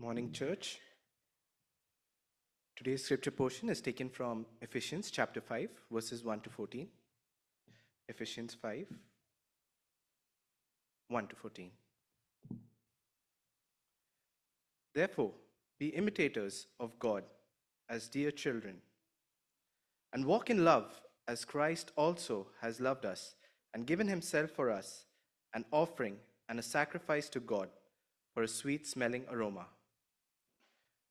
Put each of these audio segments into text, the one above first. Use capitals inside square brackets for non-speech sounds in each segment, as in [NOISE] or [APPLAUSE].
Morning, church. Today's scripture portion is taken from Ephesians chapter 5, verses 1 to 14. Ephesians 5, 1 to 14. Therefore, be imitators of God as dear children, and walk in love as Christ also has loved us and given himself for us, an offering and a sacrifice to God for a sweet smelling aroma.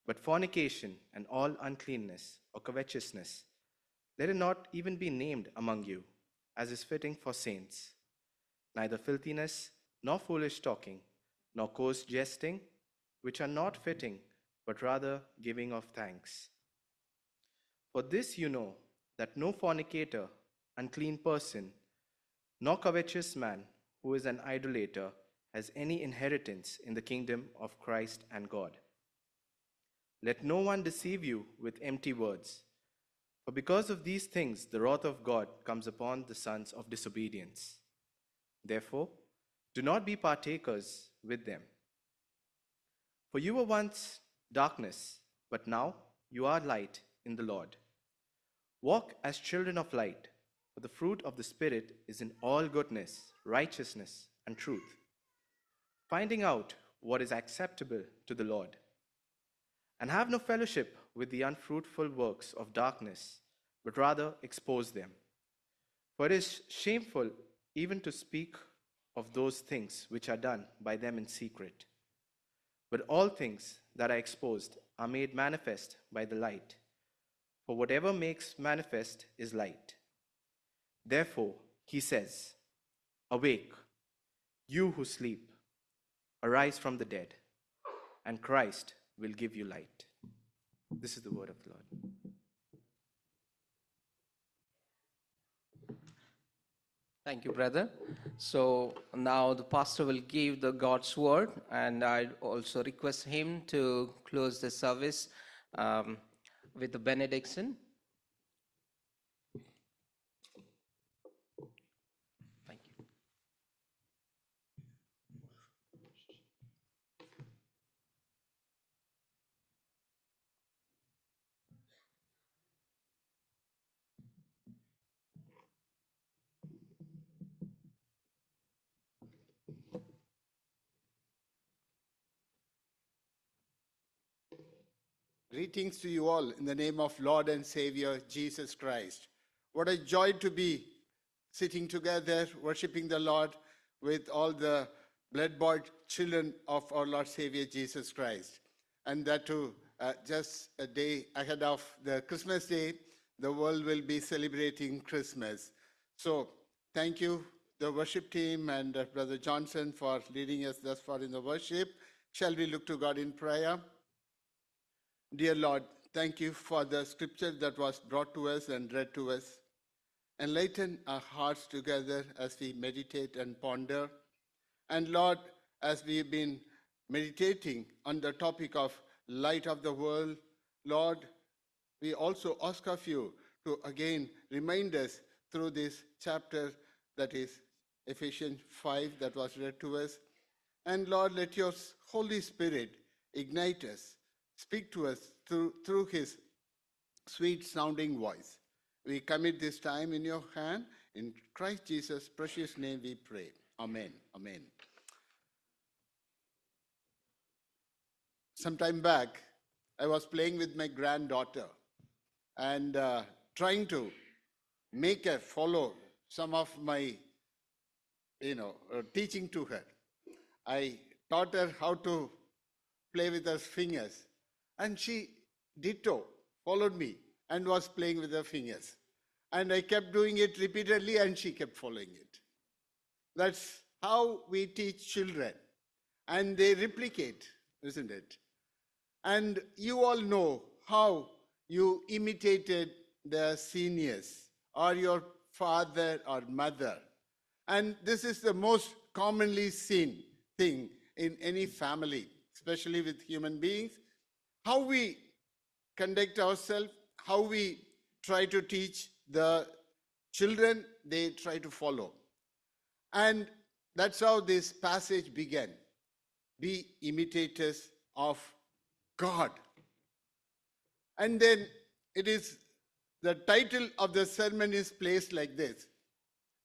But fornication and all uncleanness or covetousness, let it not even be named among you, as is fitting for saints. Neither filthiness, nor foolish talking, nor coarse jesting, which are not fitting, but rather giving of thanks. For this you know that no fornicator, unclean person, nor covetous man who is an idolater has any inheritance in the kingdom of Christ and God. Let no one deceive you with empty words. For because of these things, the wrath of God comes upon the sons of disobedience. Therefore, do not be partakers with them. For you were once darkness, but now you are light in the Lord. Walk as children of light, for the fruit of the Spirit is in all goodness, righteousness, and truth, finding out what is acceptable to the Lord and have no fellowship with the unfruitful works of darkness, but rather expose them. For it is shameful even to speak of those things which are done by them in secret. But all things that are exposed are made manifest by the light. For whatever makes manifest is light. Therefore, he says, Awake, you who sleep, arise from the dead, and Christ will give you light. This is the word of the Lord. Thank you, brother. So now the pastor will give the God's word, and I also request him to close the service um, with the benediction. Greetings to you all in the name of Lord and Savior Jesus Christ. What a joy to be sitting together, worshiping the Lord with all the blood bought children of our Lord Savior Jesus Christ. And that too, uh, just a day ahead of the Christmas day, the world will be celebrating Christmas. So, thank you, the worship team, and uh, Brother Johnson for leading us thus far in the worship. Shall we look to God in prayer? Dear Lord, thank you for the scripture that was brought to us and read to us. Enlighten our hearts together as we meditate and ponder. And Lord, as we've been meditating on the topic of light of the world, Lord, we also ask of you to again remind us through this chapter that is Ephesians 5 that was read to us. And Lord, let your Holy Spirit ignite us speak to us through, through his sweet sounding voice. We commit this time in your hand. In Christ Jesus' precious name we pray. Amen. Amen. Some time back, I was playing with my granddaughter and uh, trying to make her follow some of my, you know, uh, teaching to her. I taught her how to play with her fingers and she ditto followed me and was playing with her fingers. And I kept doing it repeatedly and she kept following it. That's how we teach children. And they replicate, isn't it? And you all know how you imitated the seniors or your father or mother. And this is the most commonly seen thing in any family, especially with human beings how we conduct ourselves, how we try to teach the children, they try to follow. And that's how this passage began. Be imitators of God. And then it is the title of the sermon is placed like this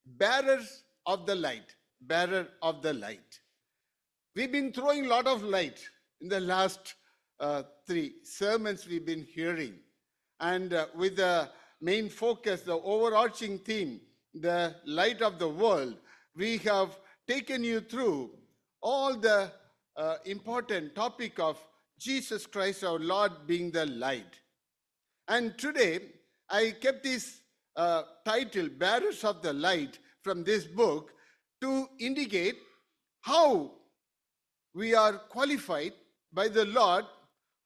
Bearers of the Light. Bearer of the Light. We've been throwing a lot of light in the last three sermons we've been hearing. And uh, with the main focus, the overarching theme, the light of the world, we have taken you through all the uh, important topic of Jesus Christ our Lord being the light. And today, I kept this uh, title, Bearers of the Light, from this book to indicate how we are qualified by the Lord,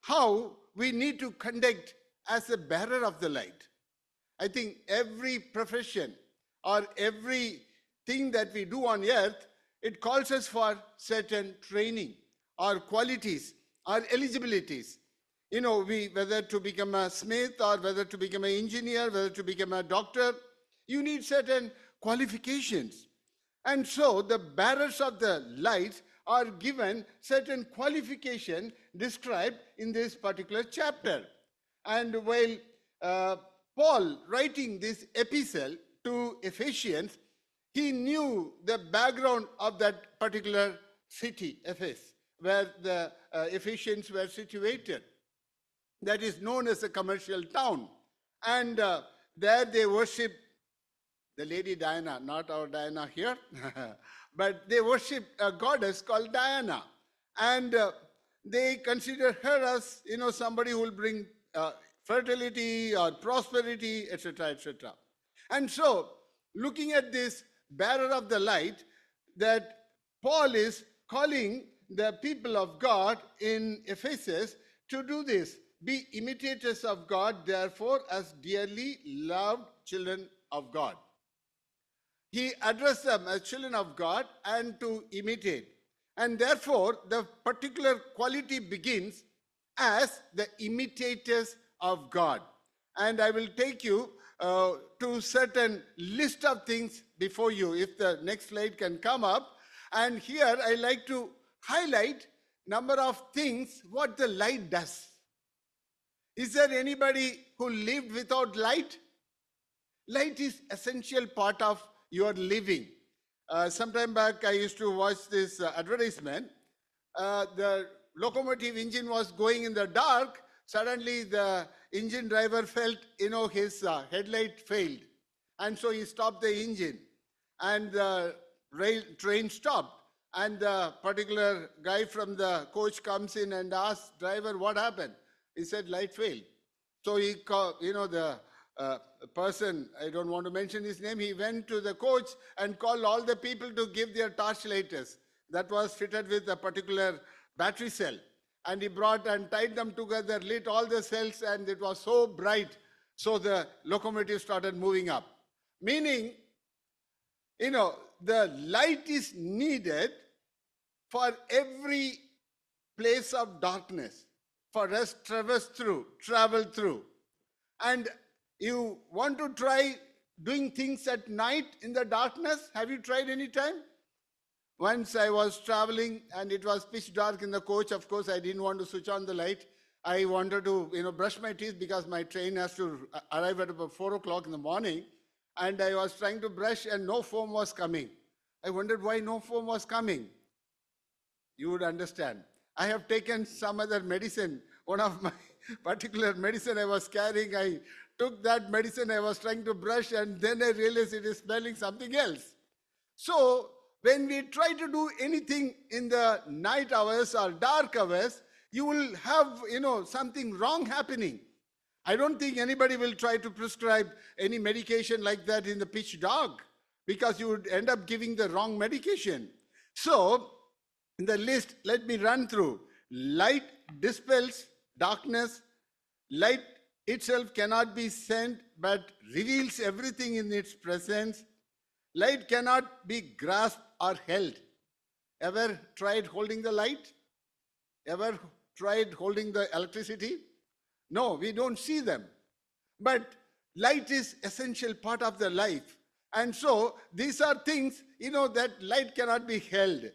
how we need to conduct as a bearer of the light. I think every profession or every thing that we do on earth, it calls us for certain training or qualities or eligibilities. You know, we whether to become a smith or whether to become an engineer, whether to become a doctor, you need certain qualifications. And so the bearers of the light are given certain qualification described in this particular chapter. And while uh, Paul writing this epistle to Ephesians, he knew the background of that particular city, Ephesus, where the uh, Ephesians were situated. That is known as a commercial town. And uh, there they worship the Lady Diana, not our Diana here, [LAUGHS] but they worship a goddess called Diana. And uh, they consider her as, you know, somebody who will bring uh, fertility or prosperity, etc., etc. And so, looking at this bearer of the light, that Paul is calling the people of God in Ephesus to do this. Be imitators of God, therefore, as dearly loved children of God. He addressed them as children of God and to imitate. And therefore, the particular quality begins as the imitators of God. And I will take you uh, to certain list of things before you, if the next slide can come up. And here I like to highlight number of things what the light does. Is there anybody who lived without light? Light is essential part of your living. Uh, sometime back, I used to watch this uh, advertisement. Uh, the locomotive engine was going in the dark. Suddenly, the engine driver felt, you know, his uh, headlight failed. And so he stopped the engine. And the rail, train stopped. And the particular guy from the coach comes in and asks, driver, what happened? He said, light failed. So he, you know, the person, I don't want to mention his name, he went to the coach and called all the people to give their torchlighters that was fitted with a particular battery cell. And he brought and tied them together, lit all the cells, and it was so bright. So the locomotive started moving up. Meaning, you know, the light is needed for every place of darkness for us to traverse through, travel through. And you want to try doing things at night in the darkness? Have you tried any time? Once I was traveling and it was pitch dark in the coach. Of course, I didn't want to switch on the light. I wanted to, you know, brush my teeth because my train has to arrive at about four o'clock in the morning. And I was trying to brush and no foam was coming. I wondered why no foam was coming. You would understand. I have taken some other medicine. One of my [LAUGHS] particular medicine I was carrying, I took that medicine I was trying to brush, and then I realized it is smelling something else. So, when we try to do anything in the night hours or dark hours, you will have, you know, something wrong happening. I don't think anybody will try to prescribe any medication like that in the pitch dark because you would end up giving the wrong medication. So, in the list, let me run through. Light dispels darkness. Light itself cannot be sent but reveals everything in its presence. Light cannot be grasped or held. Ever tried holding the light? Ever tried holding the electricity? No, we don't see them. But light is essential part of the life. And so these are things, you know, that light cannot be held.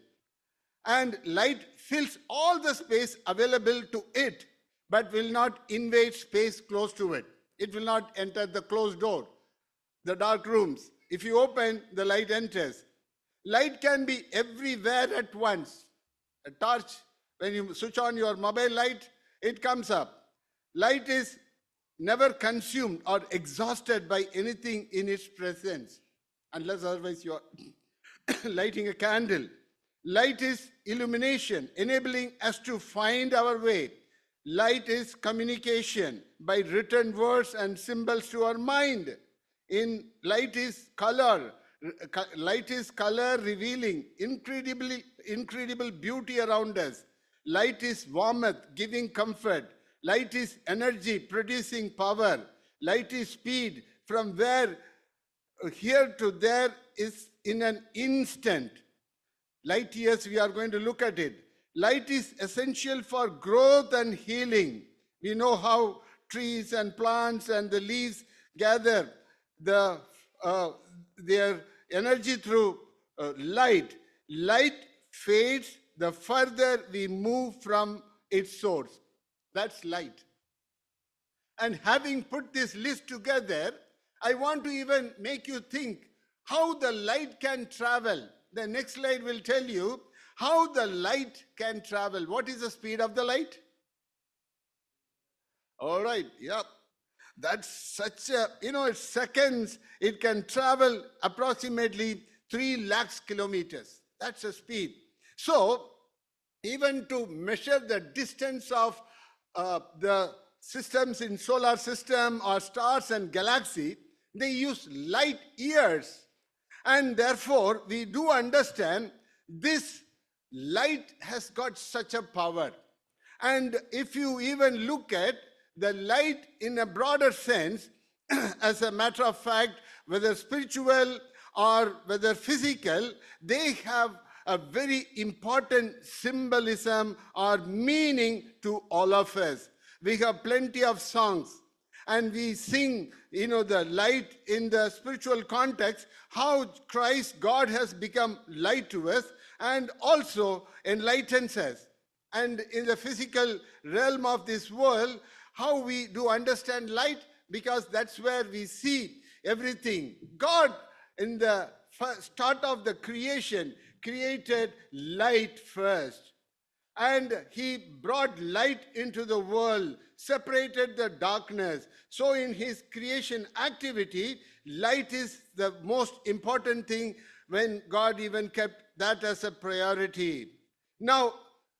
And light fills all the space available to it but will not invade space close to it. It will not enter the closed door, the dark rooms. If you open, the light enters. Light can be everywhere at once. A torch, when you switch on your mobile light, it comes up. Light is never consumed or exhausted by anything in its presence, unless otherwise you are [COUGHS] lighting a candle. Light is illumination, enabling us to find our way. Light is communication by written words and symbols to our mind. In light is color. Light is color revealing incredibly incredible beauty around us. Light is warmth, giving comfort. Light is energy, producing power. Light is speed, from where here to there is in an instant. Light years, we are going to look at it. Light is essential for growth and healing. We know how trees and plants and the leaves gather the, uh, their energy through uh, light. Light fades the further we move from its source. That's light. And having put this list together, I want to even make you think how the light can travel. The next slide will tell you how the light can travel. What is the speed of the light? All right, yeah. That's such a, you know, it's seconds. It can travel approximately 3 lakhs kilometers. That's the speed. So, even to measure the distance of uh, the systems in solar system or stars and galaxy, they use light years. And therefore, we do understand this light has got such a power. And if you even look at the light in a broader sense, [CLEARS THROAT] as a matter of fact, whether spiritual or whether physical, they have a very important symbolism or meaning to all of us. We have plenty of songs and we sing, you know, the light in the spiritual context, how Christ, God has become light to us and also enlightens us. And in the physical realm of this world, how we do understand light, because that's where we see everything. God, in the start of the creation, created light first. And he brought light into the world, separated the darkness. So, in his creation activity, light is the most important thing when God even kept that as a priority. Now,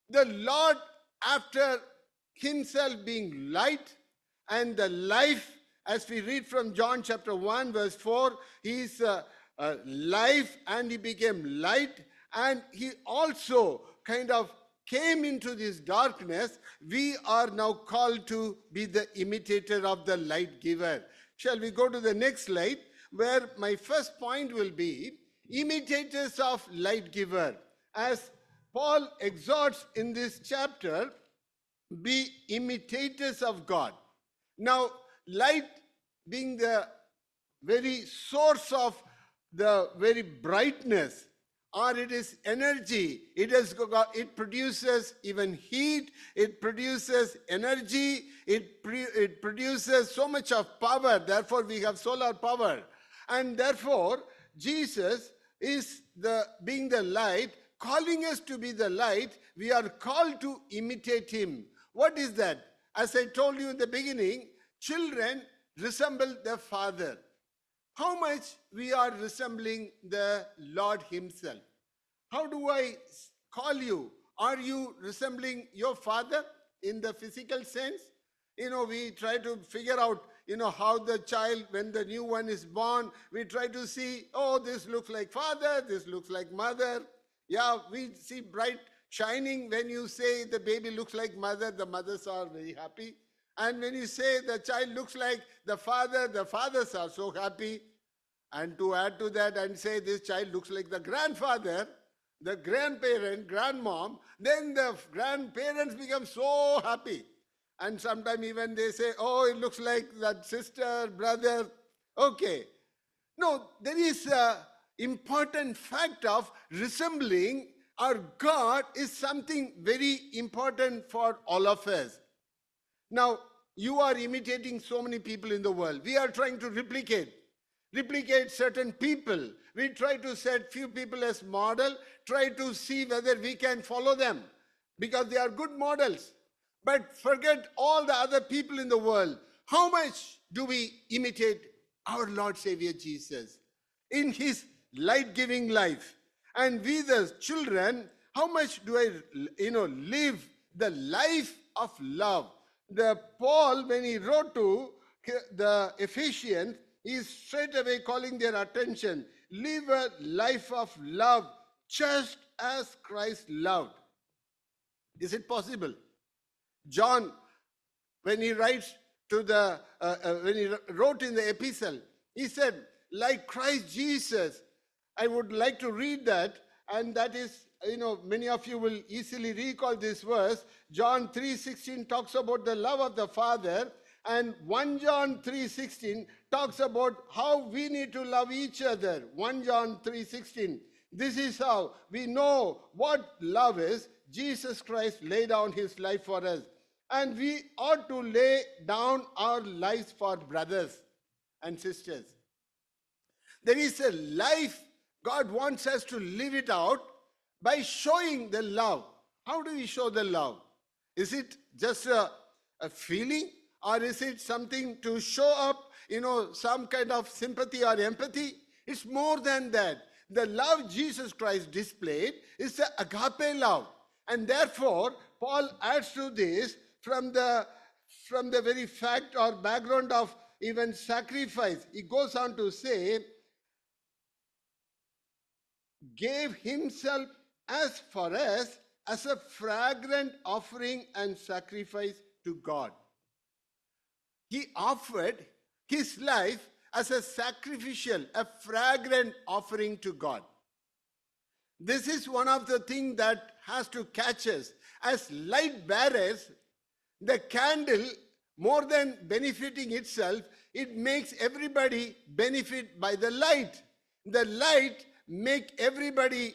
the Lord, after himself being light and the life, as we read from John chapter 1, verse 4, he is uh, uh, life and he became light and he also kind of came into this darkness, we are now called to be the imitator of the light giver. Shall we go to the next slide, where my first point will be imitators of light giver. As Paul exhorts in this chapter, be imitators of God. Now, light being the very source of the very brightness or it is energy it it produces even heat it produces energy it pre, it produces so much of power therefore we have solar power and therefore jesus is the being the light calling us to be the light we are called to imitate him what is that as i told you in the beginning children resemble their father how much we are resembling the Lord Himself. How do I call you? Are you resembling your father in the physical sense? You know, we try to figure out, you know, how the child, when the new one is born, we try to see, oh, this looks like father, this looks like mother. Yeah, we see bright shining when you say the baby looks like mother, the mothers are very happy. And when you say the child looks like the father, the fathers are so happy. And to add to that and say this child looks like the grandfather, the grandparent, grandmom, then the grandparents become so happy. And sometimes even they say, oh, it looks like that sister, brother. Okay. No, there is a important fact of resembling our God is something very important for all of us. Now, you are imitating so many people in the world. We are trying to replicate, replicate certain people. We try to set few people as model, try to see whether we can follow them because they are good models. But forget all the other people in the world. How much do we imitate our Lord Savior Jesus in his light giving life? And we, the children, how much do I, you know, live the life of love? The Paul, when he wrote to the Ephesians, is straight away calling their attention. Live a life of love just as Christ loved. Is it possible? John, when he writes to the, uh, uh, when he wrote in the epistle, he said, like Christ Jesus. I would like to read that, and that is, you know, many of you will easily recall this verse. John 3:16 talks about the love of the Father, and 1 John 3:16 talks about how we need to love each other. 1 John 3:16. This is how we know what love is. Jesus Christ laid down his life for us and we ought to lay down our lives for brothers and sisters. There is a life God wants us to live it out by showing the love. How do we show the love? Is it just a, a feeling or is it something to show up, you know, some kind of sympathy or empathy? It's more than that. The love Jesus Christ displayed is the agape love. And therefore, Paul adds to this from the from the very fact or background of even sacrifice. He goes on to say, gave himself as for us as a fragrant offering and sacrifice to God. He offered his life as a sacrificial, a fragrant offering to God. This is one of the things that has to catch us. As light bearers, the candle, more than benefiting itself, it makes everybody benefit by the light. The light make everybody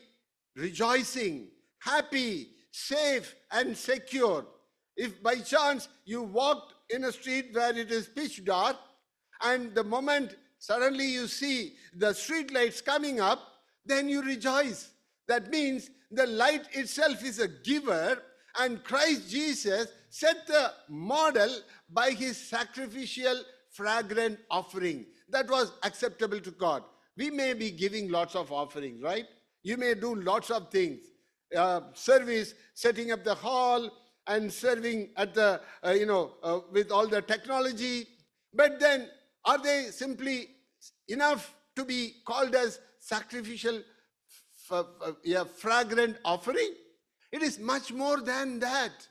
rejoicing, happy, safe, and secure. If by chance you walked in a street where it is pitch dark, and the moment suddenly you see the street lights coming up, then you rejoice. That means the light itself is a giver, and Christ Jesus set the model by his sacrificial, fragrant offering that was acceptable to God. We may be giving lots of offerings, right? You may do lots of things. Uh, service, setting up the hall, and serving at the, uh, you know, uh, with all the technology. But then, are they simply enough to be called as sacrificial, yeah, fragrant offering? It is much more than that.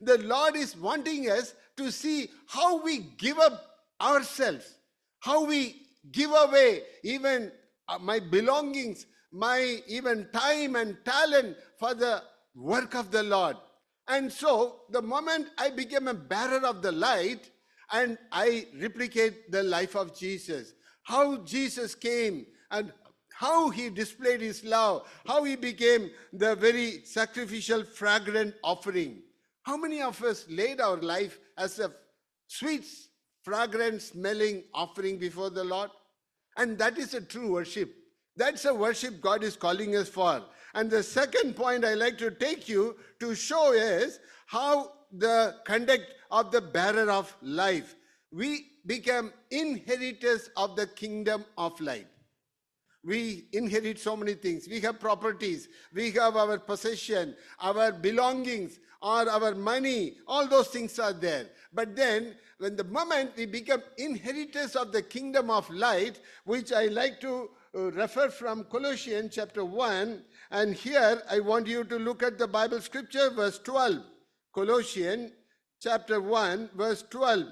The Lord is wanting us to see how we give up ourselves, how we give away even uh, my belongings, my even time and talent for the work of the Lord. And so, the moment I became a bearer of the light and I replicate the life of Jesus, how Jesus came and how he displayed his love, how he became the very sacrificial, fragrant offering. How many of us laid our life as a sweet, fragrant smelling offering before the Lord? And that is a true worship. That's a worship God is calling us for. And the second point I like to take you to show is how the conduct of the bearer of life. We become inheritors of the kingdom of light. We inherit so many things. We have properties, we have our possession, our belongings, or our money, all those things are there. But then, when the moment we become inheritors of the kingdom of light, which I like to uh, refer from Colossians chapter 1, and here I want you to look at the Bible scripture, verse 12. Colossians chapter 1, verse 12.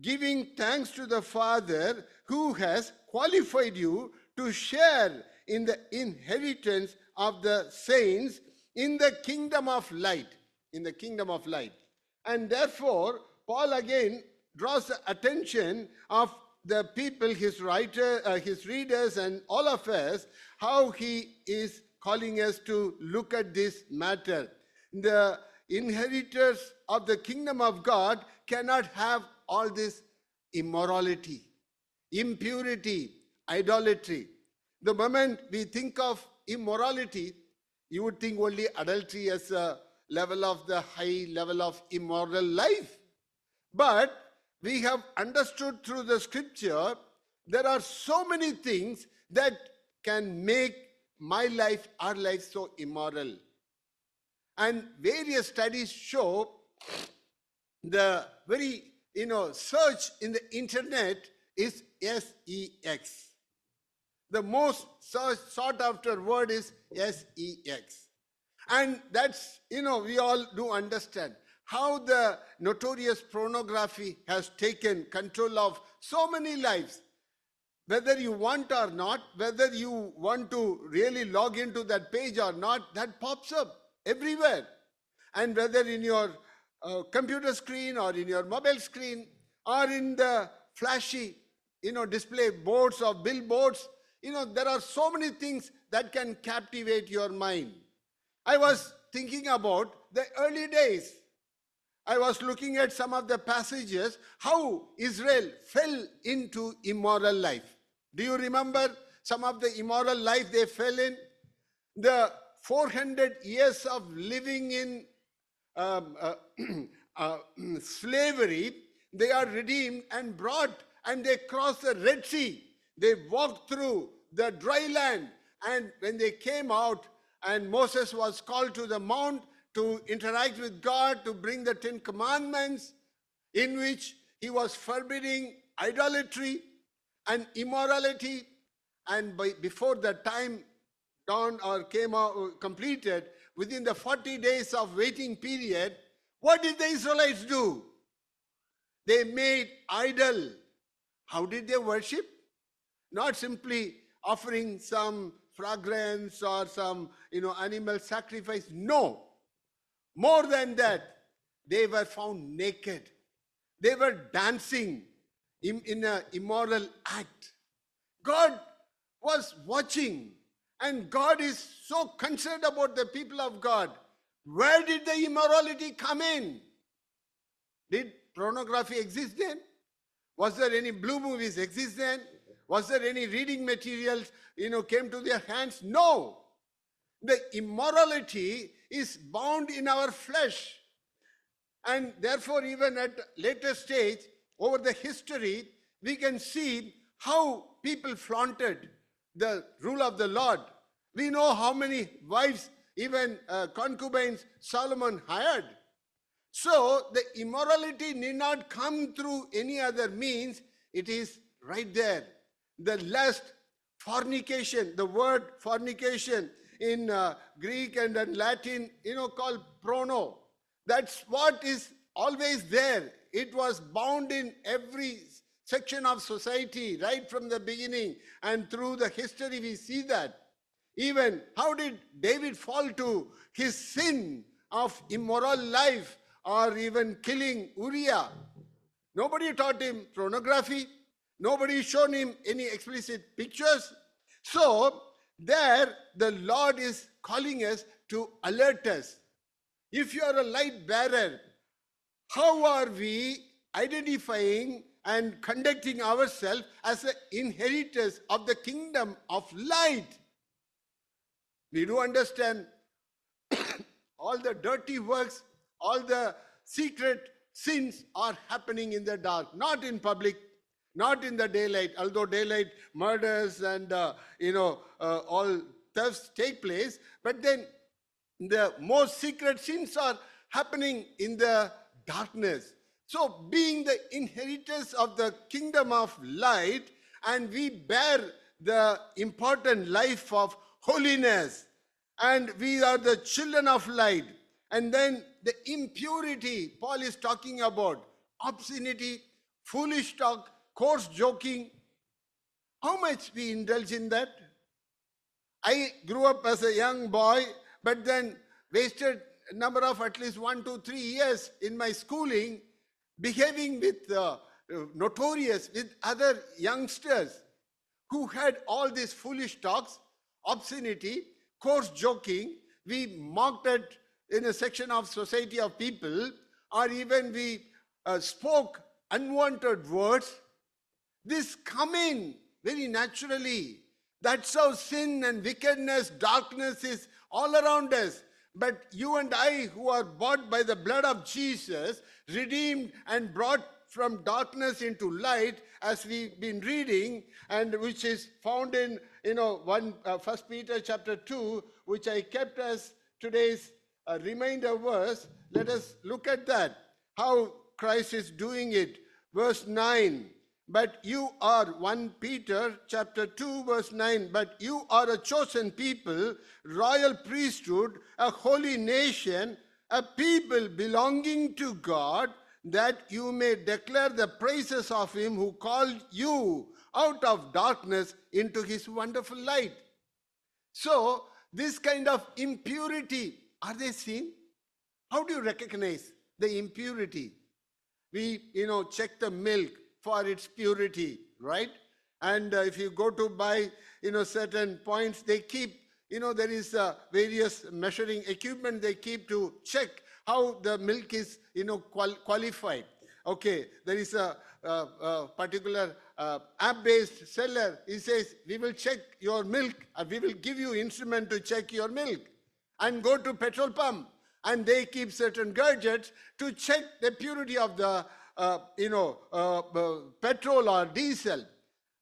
Giving thanks to the Father who has qualified you to share in the inheritance of the saints in the kingdom of light in the kingdom of light. And therefore, Paul again draws the attention of the people, his writer, uh, his readers, and all of us, how he is calling us to look at this matter. The inheritors of the kingdom of God cannot have all this immorality, impurity, idolatry. The moment we think of immorality, you would think only adultery as a level of the high level of immoral life. But we have understood through the scripture there are so many things that can make my life, our life so immoral. And various studies show the very, you know, search in the internet is SEX. The most sought after word is SEX. And that's, you know, we all do understand how the notorious pornography has taken control of so many lives. Whether you want or not, whether you want to really log into that page or not, that pops up everywhere. And whether in your uh, computer screen or in your mobile screen or in the flashy, you know, display boards or billboards, you know, there are so many things that can captivate your mind. I was thinking about the early days. I was looking at some of the passages, how Israel fell into immoral life. Do you remember some of the immoral life they fell in? The 400 years of living in um, uh, [CLEARS THROAT] uh, [CLEARS THROAT] slavery, they are redeemed and brought, and they cross the Red Sea. They walked through the dry land, and when they came out, and Moses was called to the mount to interact with God, to bring the Ten Commandments, in which he was forbidding idolatry and immorality. And by, before the time dawned or came out uh, completed, within the 40 days of waiting period, what did the Israelites do? They made idol. How did they worship? Not simply offering some fragrance or some you know animal sacrifice. No. More than that, they were found naked. They were dancing in, in an immoral act. God was watching, and God is so concerned about the people of God. Where did the immorality come in? Did pornography exist then? Was there any blue movies exist then? Was there any reading materials, you know, came to their hands? No. The immorality is bound in our flesh. And therefore, even at later stage, over the history, we can see how people flaunted the rule of the Lord. We know how many wives, even uh, concubines, Solomon hired. So the immorality need not come through any other means. It is right there. The lust, fornication, the word fornication in uh, Greek and in Latin, you know, called prono. That's what is always there. It was bound in every section of society right from the beginning and through the history we see that. Even how did David fall to his sin of immoral life or even killing Uriah? Nobody taught him pornography. Nobody shown him any explicit pictures. So there the Lord is calling us to alert us. If you are a light bearer, how are we identifying and conducting ourselves as inheritors of the kingdom of light? We do understand [COUGHS] all the dirty works, all the secret sins are happening in the dark, not in public, not in the daylight. Although daylight murders and uh, you know uh, all thefts take place, but then the most secret sins are happening in the darkness. So, being the inheritors of the kingdom of light, and we bear the important life of holiness, and we are the children of light. And then the impurity Paul is talking about obscenity, foolish talk, coarse joking. How much we indulge in that? I grew up as a young boy, but then wasted a number of at least one, two, three years in my schooling, behaving with uh, notorious with other youngsters who had all these foolish talks, obscenity, coarse joking. We mocked at in a section of society of people, or even we uh, spoke unwanted words, this coming, very naturally. That's how sin and wickedness, darkness is all around us. But you and I, who are bought by the blood of Jesus, redeemed and brought from darkness into light, as we've been reading, and which is found in you know one uh, First Peter chapter two, which I kept as today's uh, reminder verse. Let us look at that. How Christ is doing it. Verse nine. But you are 1 Peter chapter 2 verse 9 but you are a chosen people royal priesthood a holy nation a people belonging to God that you may declare the praises of him who called you out of darkness into his wonderful light. So this kind of impurity are they seen? How do you recognize the impurity? We you know check the milk for its purity, right? And uh, if you go to buy, you know, certain points, they keep, you know, there is uh, various measuring equipment they keep to check how the milk is, you know, qual- qualified. Okay, there is a, a, a particular uh, app-based seller. He says, we will check your milk, we will give you instrument to check your milk. And go to petrol pump, and they keep certain gadgets to check the purity of the uh, you know, uh, uh, petrol or diesel.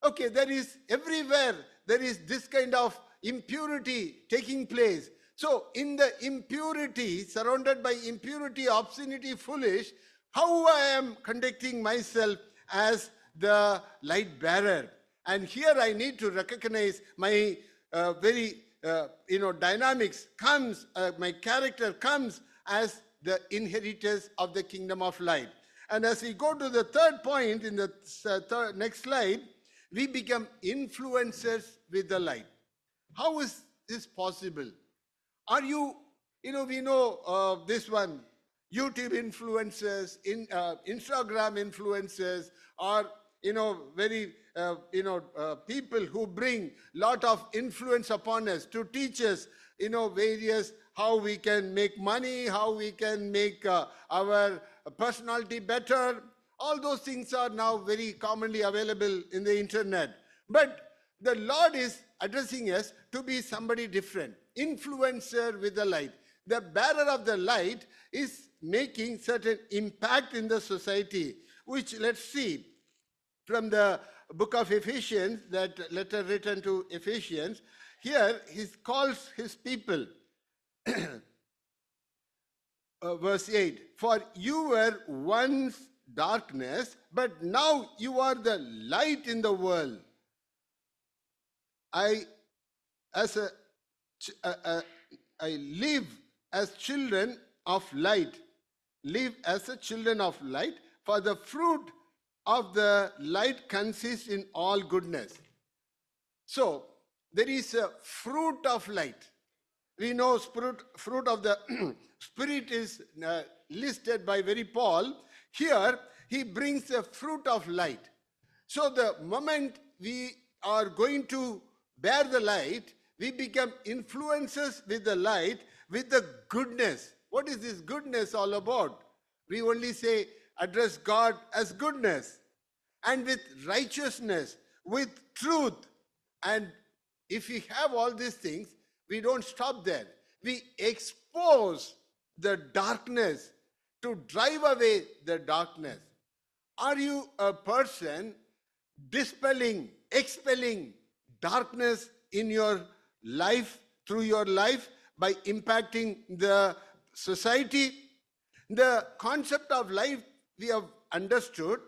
Okay, there is everywhere, there is this kind of impurity taking place. So, in the impurity, surrounded by impurity, obscenity, foolish, how I am conducting myself as the light bearer. And here I need to recognize my uh, very, uh, you know, dynamics comes, uh, my character comes as the inheritors of the kingdom of light. And as we go to the third point in the uh, third, next slide, we become influencers with the light. How is this possible? Are you, you know, we know uh, this one, YouTube influencers, in, uh, Instagram influencers, or, you know, very, uh, you know, uh, people who bring lot of influence upon us to teach us, you know, various how we can make money, how we can make uh, our personality better. All those things are now very commonly available in the internet. But the Lord is addressing us to be somebody different, influencer with the light. The bearer of the light is making certain impact in the society, which let's see from the book of Ephesians, that letter written to Ephesians. Here he calls his people [CLEARS THROAT] uh, verse 8 For you were once darkness, but now you are the light in the world. I, as a, uh, uh, I live as children of light, live as a children of light, for the fruit of the light consists in all goodness. So, there is a fruit of light. We know fruit, fruit of the [CLEARS THROAT] Spirit is uh, listed by very Paul. Here, he brings the fruit of light. So the moment we are going to bear the light, we become influences with the light, with the goodness. What is this goodness all about? We only say, address God as goodness, and with righteousness, with truth. And if we have all these things, we don't stop there. We expose the darkness to drive away the darkness. Are you a person dispelling, expelling darkness in your life, through your life, by impacting the society? The concept of life we have understood,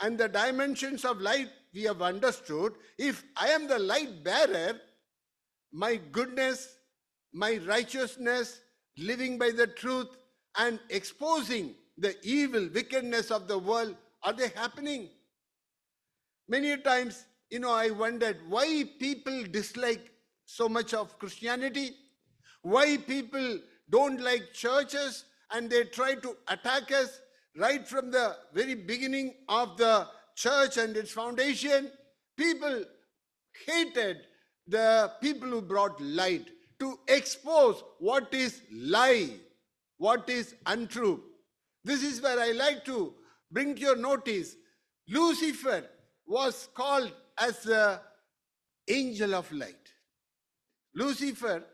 and the dimensions of light we have understood. If I am the light bearer, my goodness, my righteousness, living by the truth, and exposing the evil, wickedness of the world, are they happening? Many times, you know, I wondered why people dislike so much of Christianity, why people don't like churches, and they try to attack us right from the very beginning of the church and its foundation. People hated the people who brought light to expose what is lie. what is untrue. This is where I like to bring your notice Lucifer was called as the angel of light. Lucifer,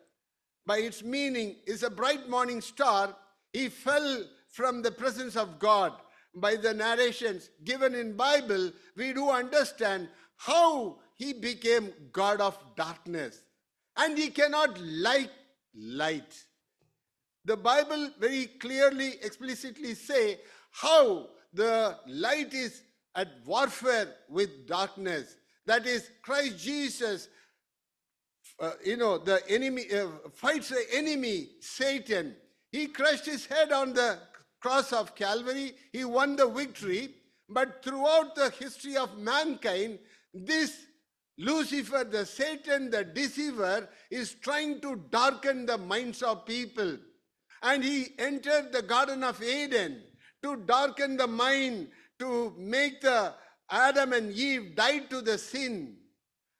by its meaning, is a bright morning star. He fell from the presence of God. By the narrations given in Bible, we do understand how he became God of darkness. And he cannot like light. The Bible very clearly, explicitly say how the light is at warfare with darkness. That is, Christ Jesus uh, you know, the enemy uh, fights the enemy, Satan. He crushed his head on the cross of Calvary. He won the victory. But throughout the history of mankind, this Lucifer, the Satan, the deceiver, is trying to darken the minds of people. And he entered the Garden of Eden to darken the mind, to make the Adam and Eve die to the sin.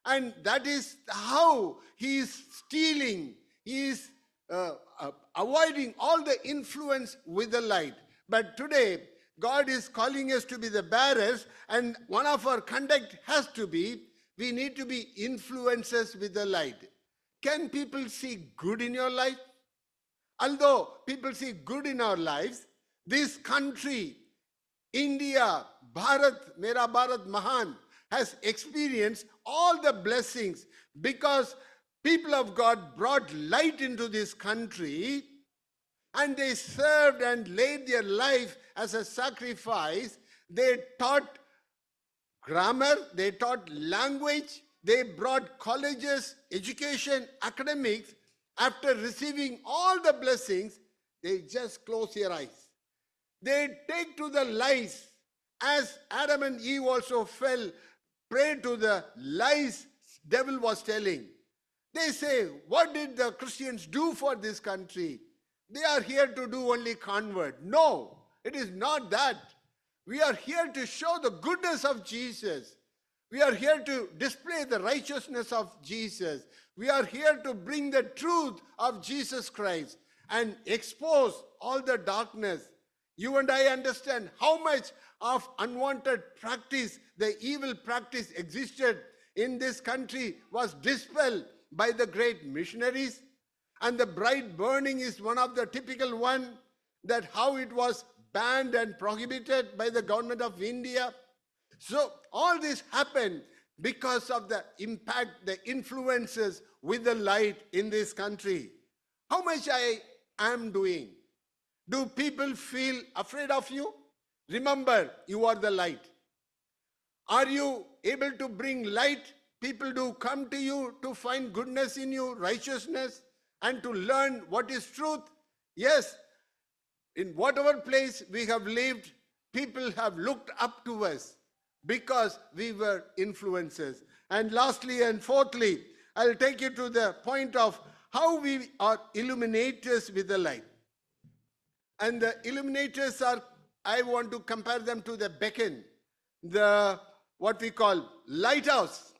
And that is how he is stealing, he is uh, uh, avoiding all the influence with the light. But today, God is calling us to be the bearers, and one of our conduct has to be we need to be influencers with the light. Can people see good in your life? Although people see good in our lives, this country, India, Bharat, Mera Bharat Mahan, has experienced all the blessings because people of God brought light into this country and they served and laid their life as a sacrifice. They taught grammar, they taught language, they brought colleges, education, academics. After receiving all the blessings, they just close their eyes. They take to the lies, as Adam and Eve also fell prey to the lies devil was telling. They say, what did the Christians do for this country? They are here to do only convert. No, it is not that. We are here to show the goodness of Jesus. We are here to display the righteousness of Jesus. We are here to bring the truth of Jesus Christ and expose all the darkness. You and I understand how much of unwanted practice, the evil practice existed in this country was dispelled by the great missionaries. And the bright burning is one of the typical one that how it was banned and prohibited by the government of India. So all this happened because of the impact, the influences with the light in this country. How much I am doing? Do people feel afraid of you? Remember, you are the light. Are you able to bring light? People do come to you to find goodness in you, righteousness, and to learn what is truth. Yes, in whatever place we have lived, people have looked up to us because we were influencers. And lastly and fourthly, I'll take you to the point of how we are illuminators with the light. And the illuminators are, I want to compare them to the beacon, the what we call lighthouse.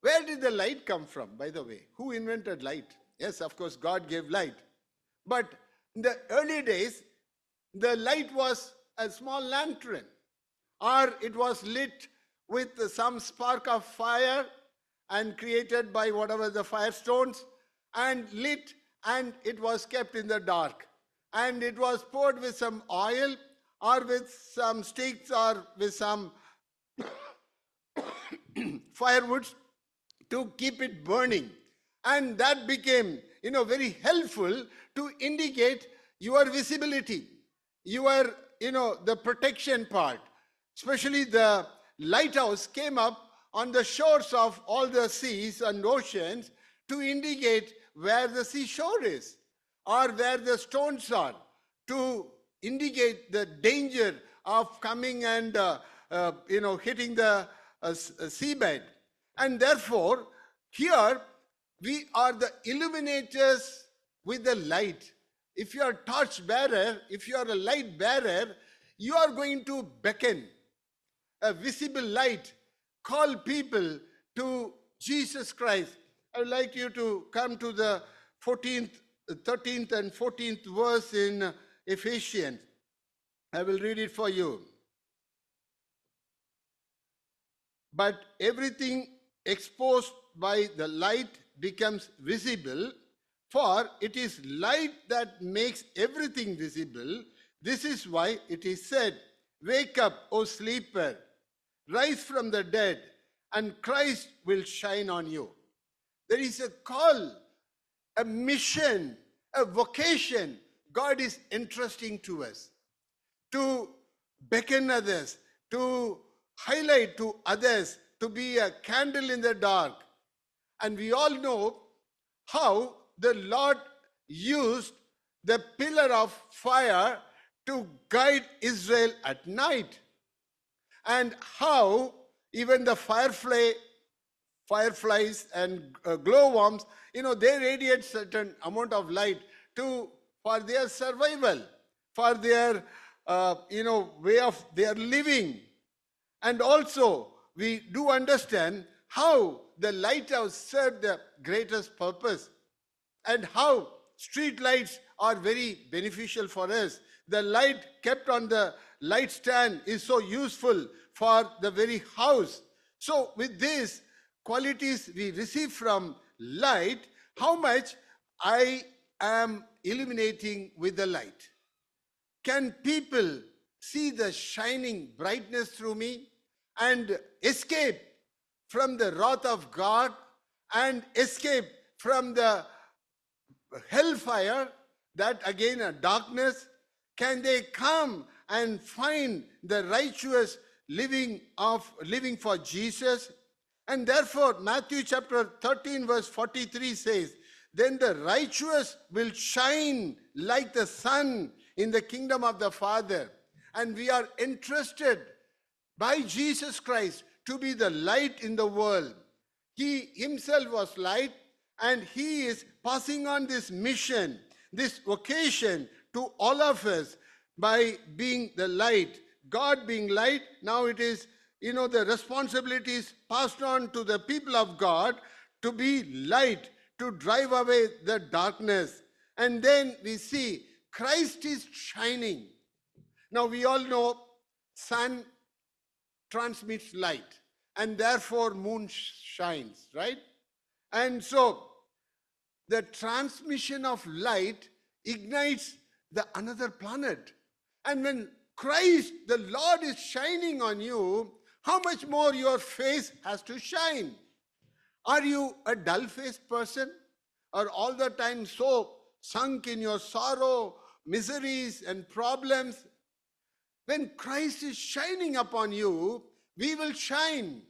Where did the light come from, by the way? Who invented light? Yes, of course, God gave light. But in the early days, the light was a small lantern, or it was lit with some spark of fire and created by whatever the firestones and lit and it was kept in the dark. And it was poured with some oil or with some sticks or with some [COUGHS] firewoods to keep it burning. And that became you know very helpful to indicate your visibility, your, you know, the protection part. Especially the lighthouse came up on the shores of all the seas and oceans to indicate where the seashore is or where the stones are to indicate the danger of coming and uh, uh, you know hitting the uh, uh seabed and therefore here we are the illuminators with the light. If you are a torch bearer, if you are a light bearer, you are going to beckon a visible light, call people to Jesus Christ. I would like you to come to the 14th 13th and 14th verse in Ephesians. I will read it for you. But everything exposed by the light becomes visible, for it is light that makes everything visible. This is why it is said, Wake up, O sleeper, rise from the dead, and Christ will shine on you. There is a call, a mission, a vocation God is entrusting to us to beckon others, to highlight to others, to be a candle in the dark. And we all know how the Lord used the pillar of fire to guide Israel at night, and how even the firefly, fireflies and uh, glowworms, you know, they radiate certain amount of light to for their survival, for their uh, you know way of their living, and also we do understand how the lighthouse served the greatest purpose and how street lights are very beneficial for us. The light kept on the light stand is so useful for the very house. So, with these qualities we receive from light, how much I am illuminating with the light? Can people see the shining brightness through me and escape from the wrath of God and escape from the hellfire, that again a darkness? Can they come and find the righteous living of living for Jesus? And therefore, Matthew chapter 13, verse 43 says, Then the righteous will shine like the sun in the kingdom of the Father. And we are entrusted by Jesus Christ to be the light in the world. He himself was light, and he is passing on this mission, this vocation to all of us by being the light. God being light, now it is, you know, the responsibilities passed on to the people of God to be light, to drive away the darkness. And then we see Christ is shining. Now we all know sun transmits light and therefore moon shines, right? And so the transmission of light ignites the another planet. And when Christ, the Lord, is shining on you, how much more your face has to shine? Are you a dull faced person? Or all the time so sunk in your sorrow, miseries, and problems? When Christ is shining upon you, we will shine.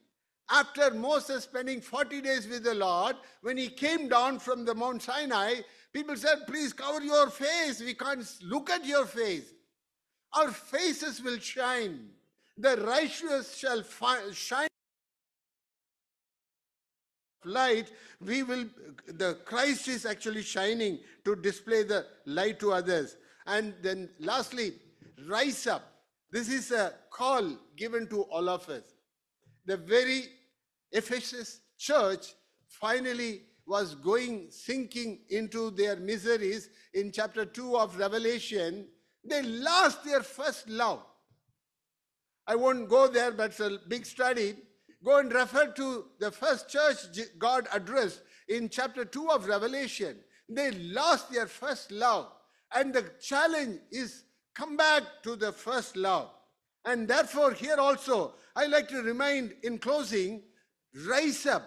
After Moses spending 40 days with the Lord, when he came down from the Mount Sinai, people said, Please cover your face. We can't look at your face. Our faces will shine. The righteous shall fi- shine light we will the christ is actually shining to display the light to others and then lastly rise up this is a call given to all of us the very ephesus church finally was going sinking into their miseries in chapter 2 of revelation they lost their first love I won't go there, but it's a big study. Go and refer to the first church God addressed in chapter 2 of Revelation. They lost their first love. And the challenge is come back to the first love. And therefore, here also, I like to remind in closing rise up.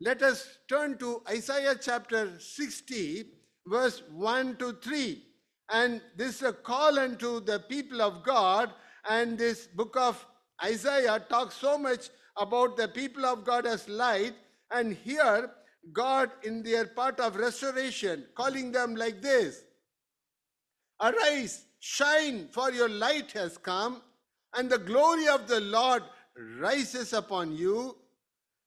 Let us turn to Isaiah chapter 60, verse 1 to 3. And this is a call unto the people of God and this book of Isaiah talks so much about the people of God as light. And here, God, in their part of restoration, calling them like this Arise, shine, for your light has come, and the glory of the Lord rises upon you.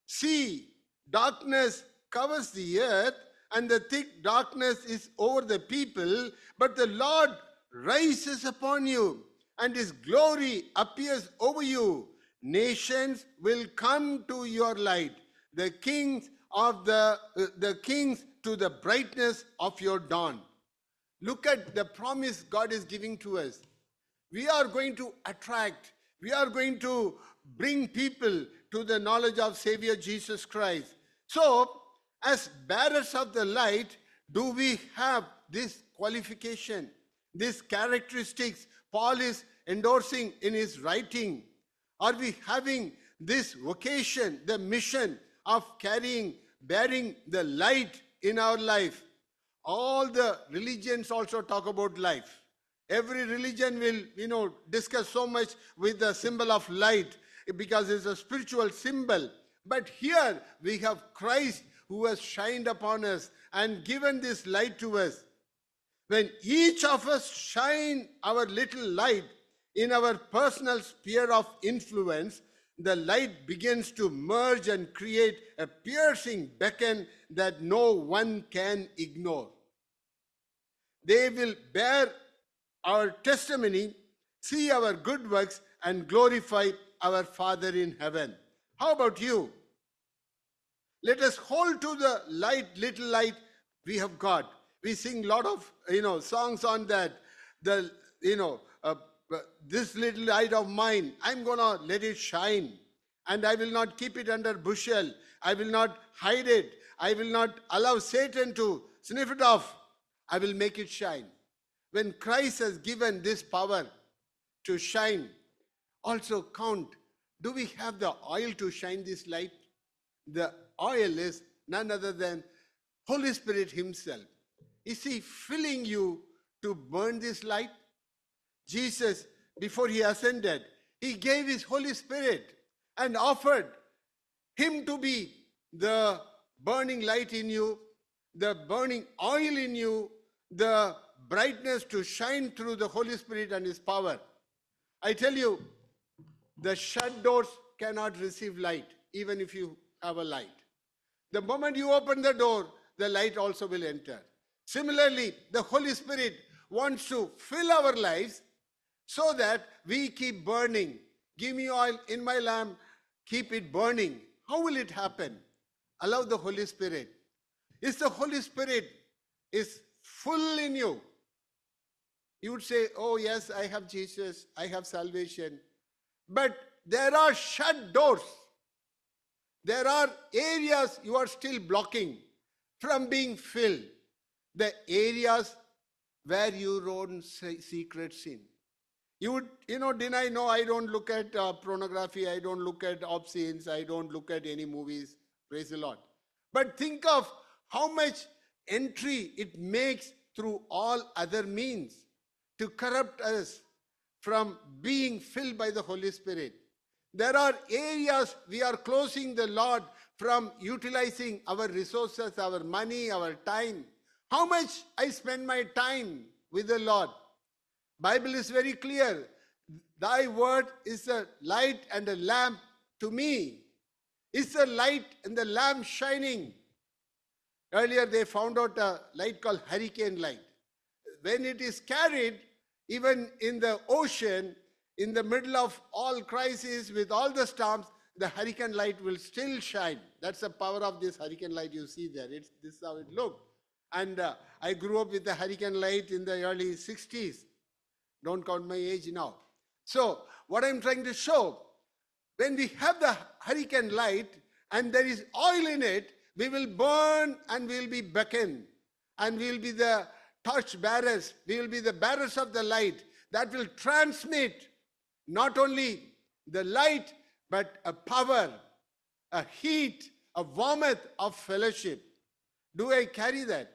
See, darkness covers the earth, and the thick darkness is over the people, but the Lord rises upon you and his glory appears over you. Nations will come to your light, the kings of the, uh, the kings to the brightness of your dawn. Look at the promise God is giving to us. We are going to attract, we are going to bring people to the knowledge of Savior Jesus Christ. So, as bearers of the light, do we have this qualification, these characteristics Paul is endorsing in his writing? Are we having this vocation, the mission of carrying, bearing the light in our life? All the religions also talk about life. Every religion will, you know, discuss so much with the symbol of light because it's a spiritual symbol. But here we have Christ who has shined upon us and given this light to us. When each of us shine our little light in our personal sphere of influence, the light begins to merge and create a piercing beacon that no one can ignore. They will bear our testimony, see our good works, and glorify our Father in heaven. How about you? Let us hold to the light, little light we have got. We sing a lot of you know songs on that. The you know uh, uh, this little light of mine, I'm gonna let it shine, and I will not keep it under bushel. I will not hide it. I will not allow Satan to sniff it off. I will make it shine. When Christ has given this power to shine, also count do we have the oil to shine this light? The oil is none other than Holy Spirit Himself. Is He filling you to burn this light? Jesus, before He ascended, He gave His Holy Spirit and offered Him to be the burning light in you, the burning oil in you, the brightness to shine through the Holy Spirit and His power. I tell you, the shut doors cannot receive light, even if you have a light. The moment you open the door, the light also will enter. Similarly, the Holy Spirit wants to fill our lives so that we keep burning. Give me oil in my lamp, keep it burning. How will it happen? Allow the Holy Spirit. Is the Holy Spirit is full in you? You would say, Oh, yes, I have Jesus, I have salvation. But there are shut doors. There are areas you are still blocking from being filled. The areas where you own secret sin. You would, you know, deny, no, I don't look at uh, pornography, I don't look at obscenes, I don't look at any movies. Praise the Lord. But think of how much entry it makes through all other means to corrupt us from being filled by the Holy Spirit. There are areas we are closing the Lord from utilizing our resources, our money, our time. How much I spend my time with the Lord? Bible is very clear. Thy word is a light and a lamp to me. It's a light and the lamp shining. Earlier they found out a light called hurricane light. When it is carried, even in the ocean, in the middle of all crises, with all the storms, the hurricane light will still shine. That's the power of this hurricane light you see there. It's, this is how it looked. And uh, I grew up with the hurricane light in the early 60s. Don't count my age now. So, what I'm trying to show, when we have the hurricane light and there is oil in it, we will burn and we will be beckoned and we will be the torch bearers, we will be the bearers of the light that will transmit not only the light, but a power, a heat, a warmth of fellowship. Do I carry that?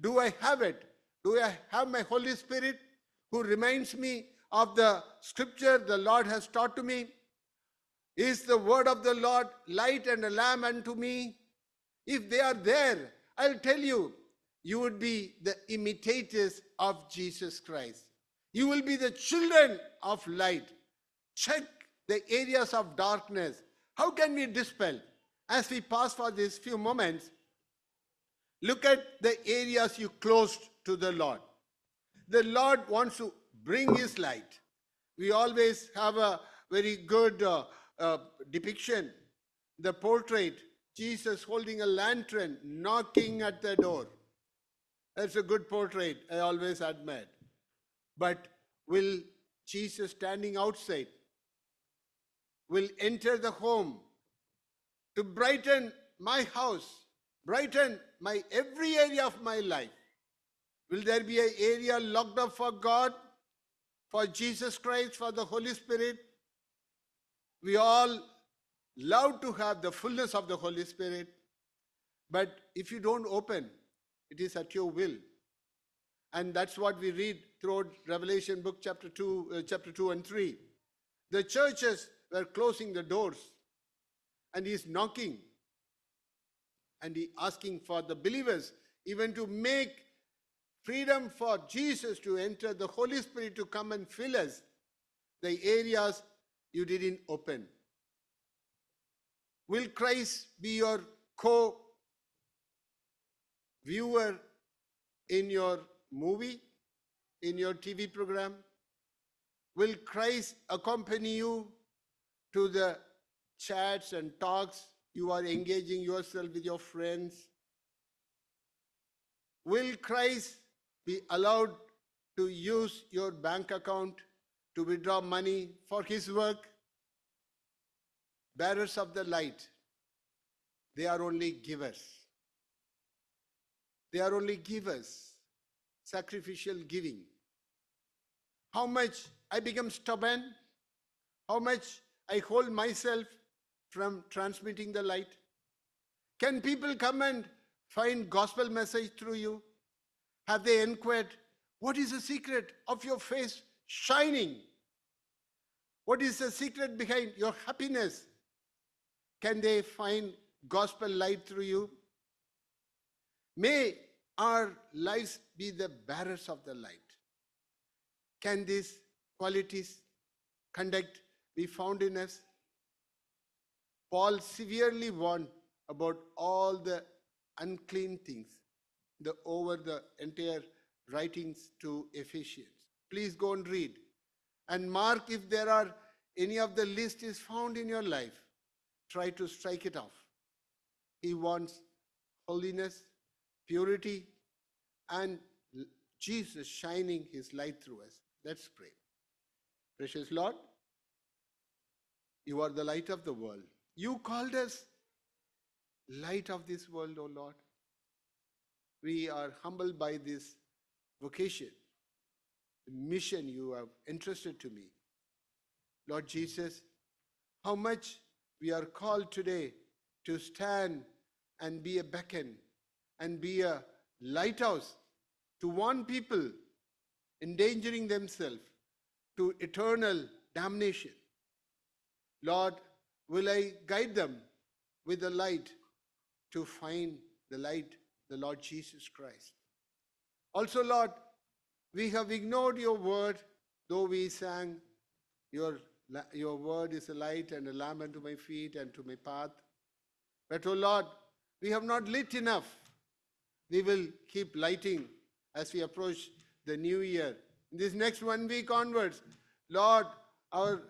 Do I have it? Do I have my Holy Spirit who reminds me of the scripture the Lord has taught to me? Is the word of the Lord light and a lamp unto me? If they are there, I'll tell you, you would be the imitators of Jesus Christ. You will be the children of light. Check the areas of darkness. How can we dispel? As we pass for these few moments, look at the areas you closed to the Lord. The Lord wants to bring His light. We always have a very good uh, uh, depiction. The portrait, Jesus holding a lantern, knocking at the door That's a good portrait. I always admired. But will Jesus standing outside will enter the home to brighten my house, brighten my every area of my life? Will there be an area locked up for God, for Jesus Christ, for the Holy Spirit? We all love to have the fullness of the Holy Spirit, but if you don't open, it is at your will. And that's what we read throughout Revelation book chapter 2, uh, chapter 2 and 3. The churches were closing the doors and he's knocking and he asking for the believers even to make freedom for Jesus to enter, the Holy Spirit to come and fill us, the areas you didn't open. Will Christ be your co viewer in your movie, in your TV program? Will Christ accompany you to the chats and talks you are engaging yourself with your friends? Will Christ be allowed to use your bank account to withdraw money for his work? Bearers of the light, they are only givers. They are only givers, sacrificial giving. How much I become stubborn, how much I hold myself from transmitting the light. Can people come and find gospel message through you? Have they inquired, what is the secret of your face shining? What is the secret behind your happiness? Can they find gospel light through you? May our lives be the bearers of the light. Can these qualities, conduct be found in us? Paul severely warned about all the unclean things the, over the entire writings to Ephesians. Please go and read. And mark if there are any of the list is found in your life. Try to strike it off. He wants holiness, purity, and Jesus shining his light through us. Let's pray. Precious Lord, you are the light of the world. You called us light of this world, O Lord. We are humbled by this vocation, the mission you have entrusted to me. Lord Jesus, how much we are called today to stand and be a beacon and be a lighthouse to warn people endangering themselves to eternal damnation. Lord, will I guide them with the light to find the light, the Lord Jesus Christ. Also, Lord, we have ignored your word, though we sang, Your, your word is a light and a lamp unto my feet and to my path. But, oh Lord, we have not lit enough. We will keep lighting as we approach the new year. In this next one week onwards, Lord, our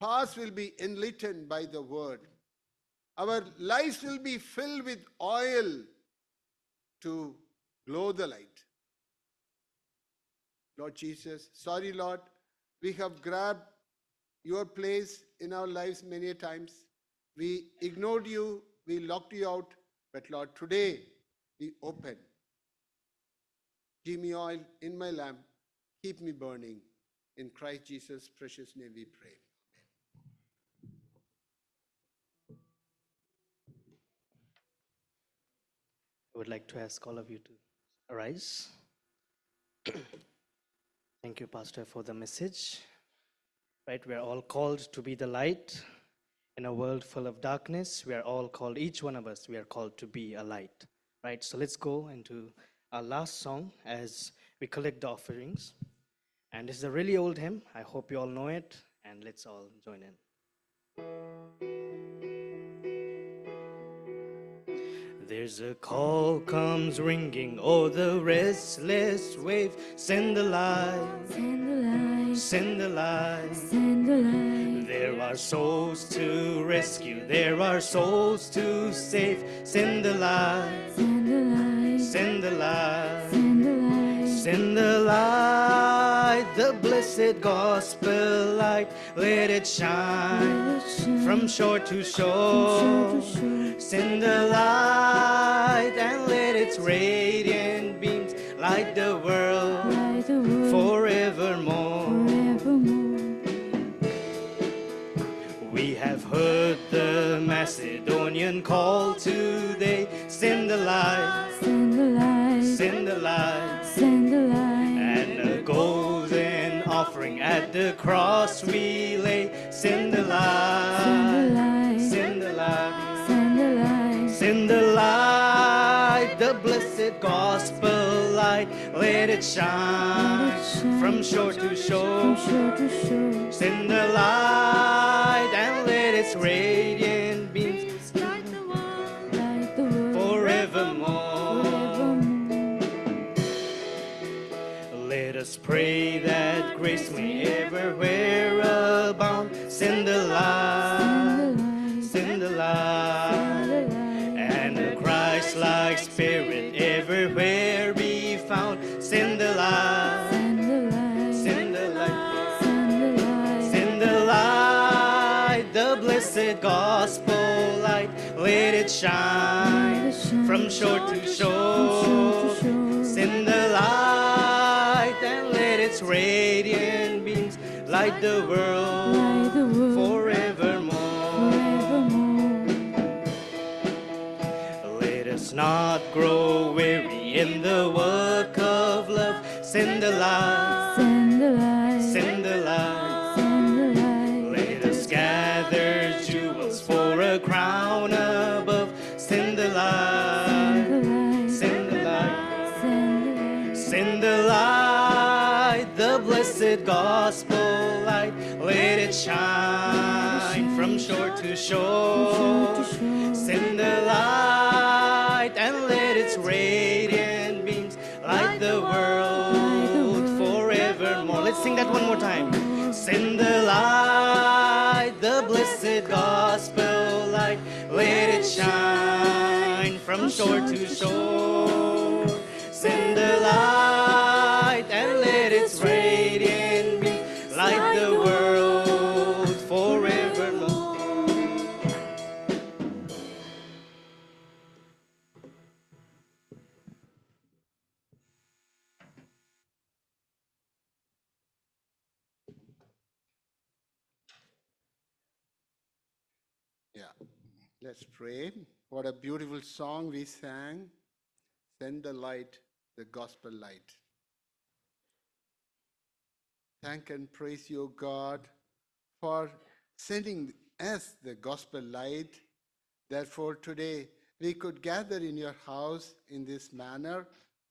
paths will be enlightened by the word. Our lives will be filled with oil to glow the light. Lord Jesus, sorry, Lord, we have grabbed your place in our lives many times. We ignored you, we locked you out, but Lord, today we open. Give me oil in my lamp, keep me burning. In Christ Jesus' precious name we pray. I would like to ask all of you to arise. [CLEARS THROAT] Thank you, Pastor, for the message. Right, we are all called to be the light in a world full of darkness. We are all called, each one of us, we are called to be a light. Right, so let's go into our last song as we collect the offerings. And this is a really old hymn. I hope you all know it, and let's all join in. There's a call comes ringing, o'er the restless wave. Send the light, Send the light, send the light. send the light. There are souls to rescue, there are souls to save. Send the light, Send the light, Send the light. Send the light. The blessed gospel light. Let it shine Let it shine from shore to shore shore. to shore. Send the light and let its radiant beams light the world Light the world forevermore. forevermore. We have heard the Macedonian call today. Send the light, Send the light. send the light. Send the light. And a golden offering at the cross we lay. Send the light, send the light, Send the light. send the light, the blessed gospel light. Let it shine from shore to From shore. shore to shore. Send the light and let its radiant pray that grace may everywhere abound. Send the light, send the light, and a Christ-like spirit everywhere be found. Send the light, Send the light. send the light, the blessed gospel light. Let it shine from shore to shore. Send the light radiant beams light the world Light the world forevermore. forevermore. Let us not grow weary in the work of love. Send the light, gospel light. Let it shine from shore to shore. Send the light and let its radiant beams light the world forevermore. Let's sing that one more time. Send the light, the blessed gospel light. Let it shine from shore to shore. Send the light Pray. What a beautiful song we sang. Send the light, the gospel light. Thank and praise you, God, for sending us the gospel light. Therefore, today we could gather in your house in this manner